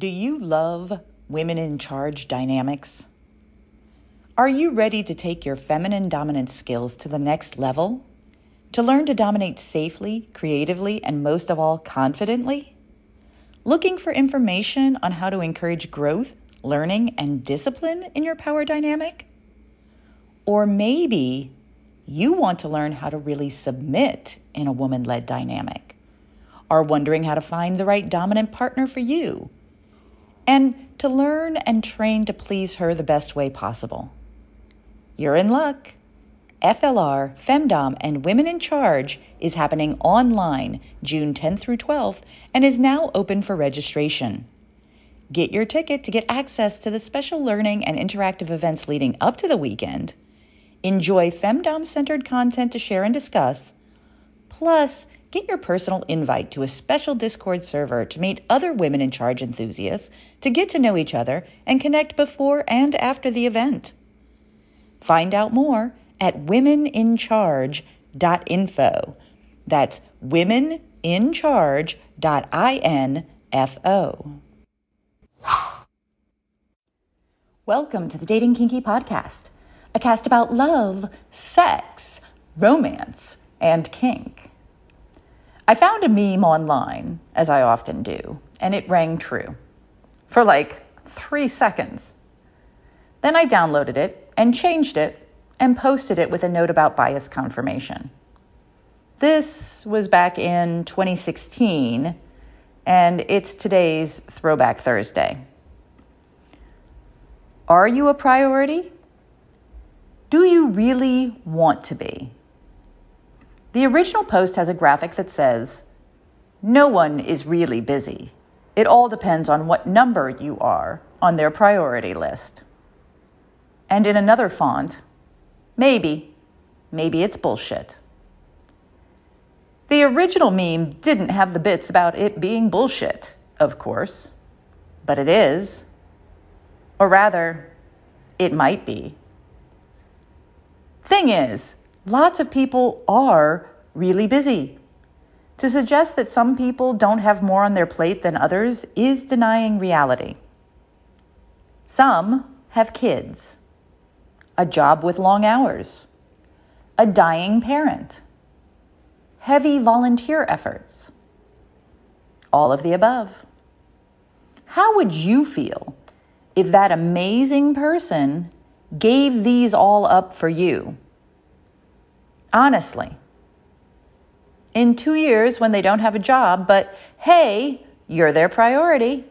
Do you love women in charge dynamics? Are you ready to take your feminine dominance skills to the next level? To learn to dominate safely, creatively, and most of all, confidently? Looking for information on how to encourage growth, learning, and discipline in your power dynamic? Or maybe you want to learn how to really submit in a woman led dynamic? Are wondering how to find the right dominant partner for you? And to learn and train to please her the best way possible. You're in luck. FLR, Femdom, and Women in Charge is happening online June 10th through 12th and is now open for registration. Get your ticket to get access to the special learning and interactive events leading up to the weekend. Enjoy Femdom centered content to share and discuss. Plus, get your personal invite to a special Discord server to meet other women in charge enthusiasts, to get to know each other, and connect before and after the event. Find out more at womenincharge.info. That's womenincharge.info. Welcome to the Dating Kinky Podcast, a cast about love, sex, romance, and kink. I found a meme online, as I often do, and it rang true for like three seconds. Then I downloaded it and changed it and posted it with a note about bias confirmation. This was back in 2016, and it's today's Throwback Thursday. Are you a priority? Do you really want to be? The original post has a graphic that says, No one is really busy. It all depends on what number you are on their priority list. And in another font, Maybe. Maybe it's bullshit. The original meme didn't have the bits about it being bullshit, of course, but it is. Or rather, it might be. Thing is, lots of people are really busy. To suggest that some people don't have more on their plate than others is denying reality. Some have kids a job with long hours, a dying parent, heavy volunteer efforts, all of the above. How would you feel if that amazing person gave these all up for you? Honestly. In two years, when they don't have a job, but hey, you're their priority.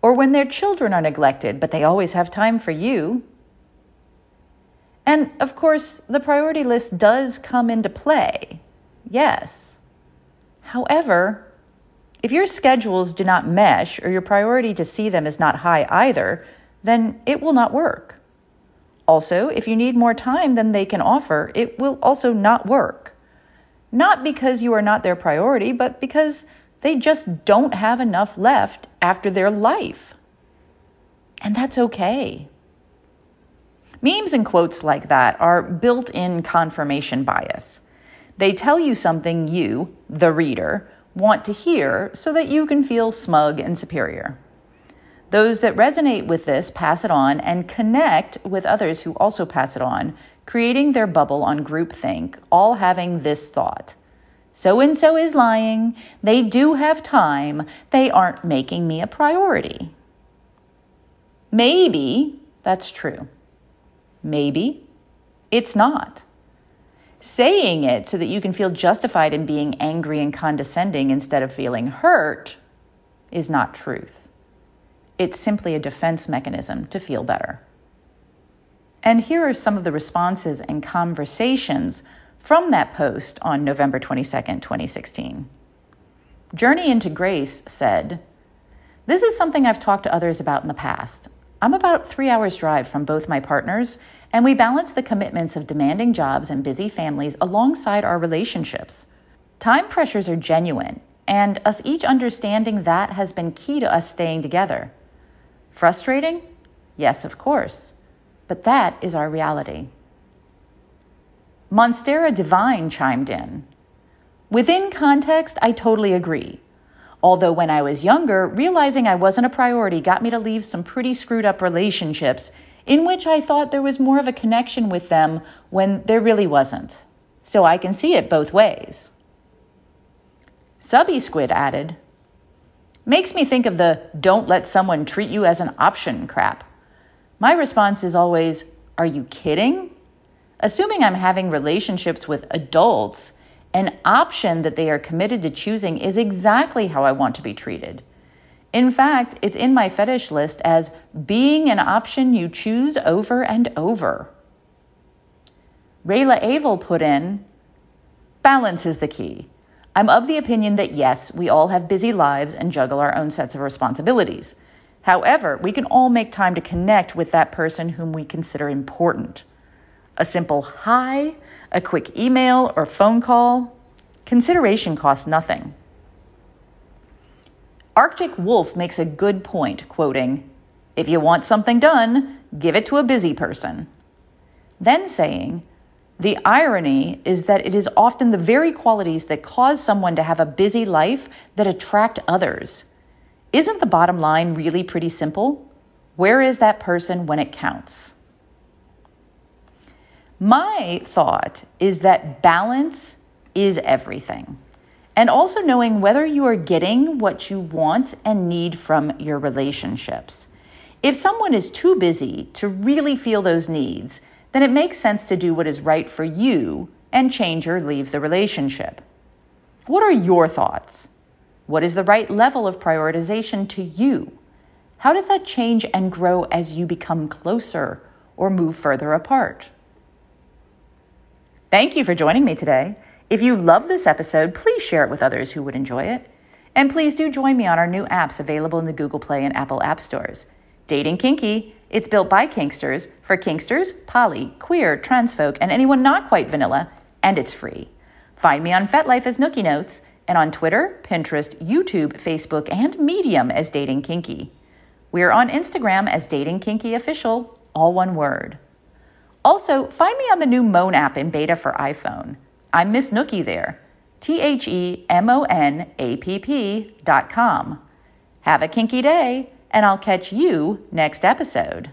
Or when their children are neglected, but they always have time for you. And of course, the priority list does come into play. Yes. However, if your schedules do not mesh or your priority to see them is not high either, then it will not work. Also, if you need more time than they can offer, it will also not work. Not because you are not their priority, but because they just don't have enough left after their life. And that's okay. Memes and quotes like that are built in confirmation bias. They tell you something you, the reader, want to hear so that you can feel smug and superior. Those that resonate with this pass it on and connect with others who also pass it on, creating their bubble on groupthink, all having this thought. So and so is lying. They do have time. They aren't making me a priority. Maybe that's true. Maybe it's not. Saying it so that you can feel justified in being angry and condescending instead of feeling hurt is not truth. It's simply a defense mechanism to feel better. And here are some of the responses and conversations from that post on November 22nd, 2016. Journey into Grace said, This is something I've talked to others about in the past. I'm about three hours' drive from both my partners, and we balance the commitments of demanding jobs and busy families alongside our relationships. Time pressures are genuine, and us each understanding that has been key to us staying together. Frustrating? Yes, of course, but that is our reality. Monstera Divine chimed in. Within context, I totally agree. Although when I was younger, realizing I wasn't a priority got me to leave some pretty screwed up relationships in which I thought there was more of a connection with them when there really wasn't. So I can see it both ways. Subby Squid added, Makes me think of the don't let someone treat you as an option crap. My response is always, Are you kidding? Assuming I'm having relationships with adults, an option that they are committed to choosing is exactly how I want to be treated. In fact, it's in my fetish list as being an option you choose over and over. Rayla Avil put in, balance is the key. I'm of the opinion that yes, we all have busy lives and juggle our own sets of responsibilities. However, we can all make time to connect with that person whom we consider important. A simple hi, a quick email or phone call, consideration costs nothing. Arctic Wolf makes a good point, quoting, If you want something done, give it to a busy person. Then saying, the irony is that it is often the very qualities that cause someone to have a busy life that attract others. Isn't the bottom line really pretty simple? Where is that person when it counts? My thought is that balance is everything. And also knowing whether you are getting what you want and need from your relationships. If someone is too busy to really feel those needs, then it makes sense to do what is right for you and change or leave the relationship. What are your thoughts? What is the right level of prioritization to you? How does that change and grow as you become closer or move further apart? Thank you for joining me today. If you love this episode, please share it with others who would enjoy it. And please do join me on our new apps available in the Google Play and Apple App Stores. Dating Kinky it's built by Kinksters for Kinksters, poly, queer, trans folk, and anyone not quite vanilla, and it's free. Find me on FetLife as Nookie Notes and on Twitter, Pinterest, YouTube, Facebook, and Medium as Dating Kinky. We're on Instagram as Dating Kinky Official, all one word. Also, find me on the new Moan app in beta for iPhone. I'm Miss Nookie there. T H E M O N A P P dot com. Have a kinky day and I'll catch you next episode.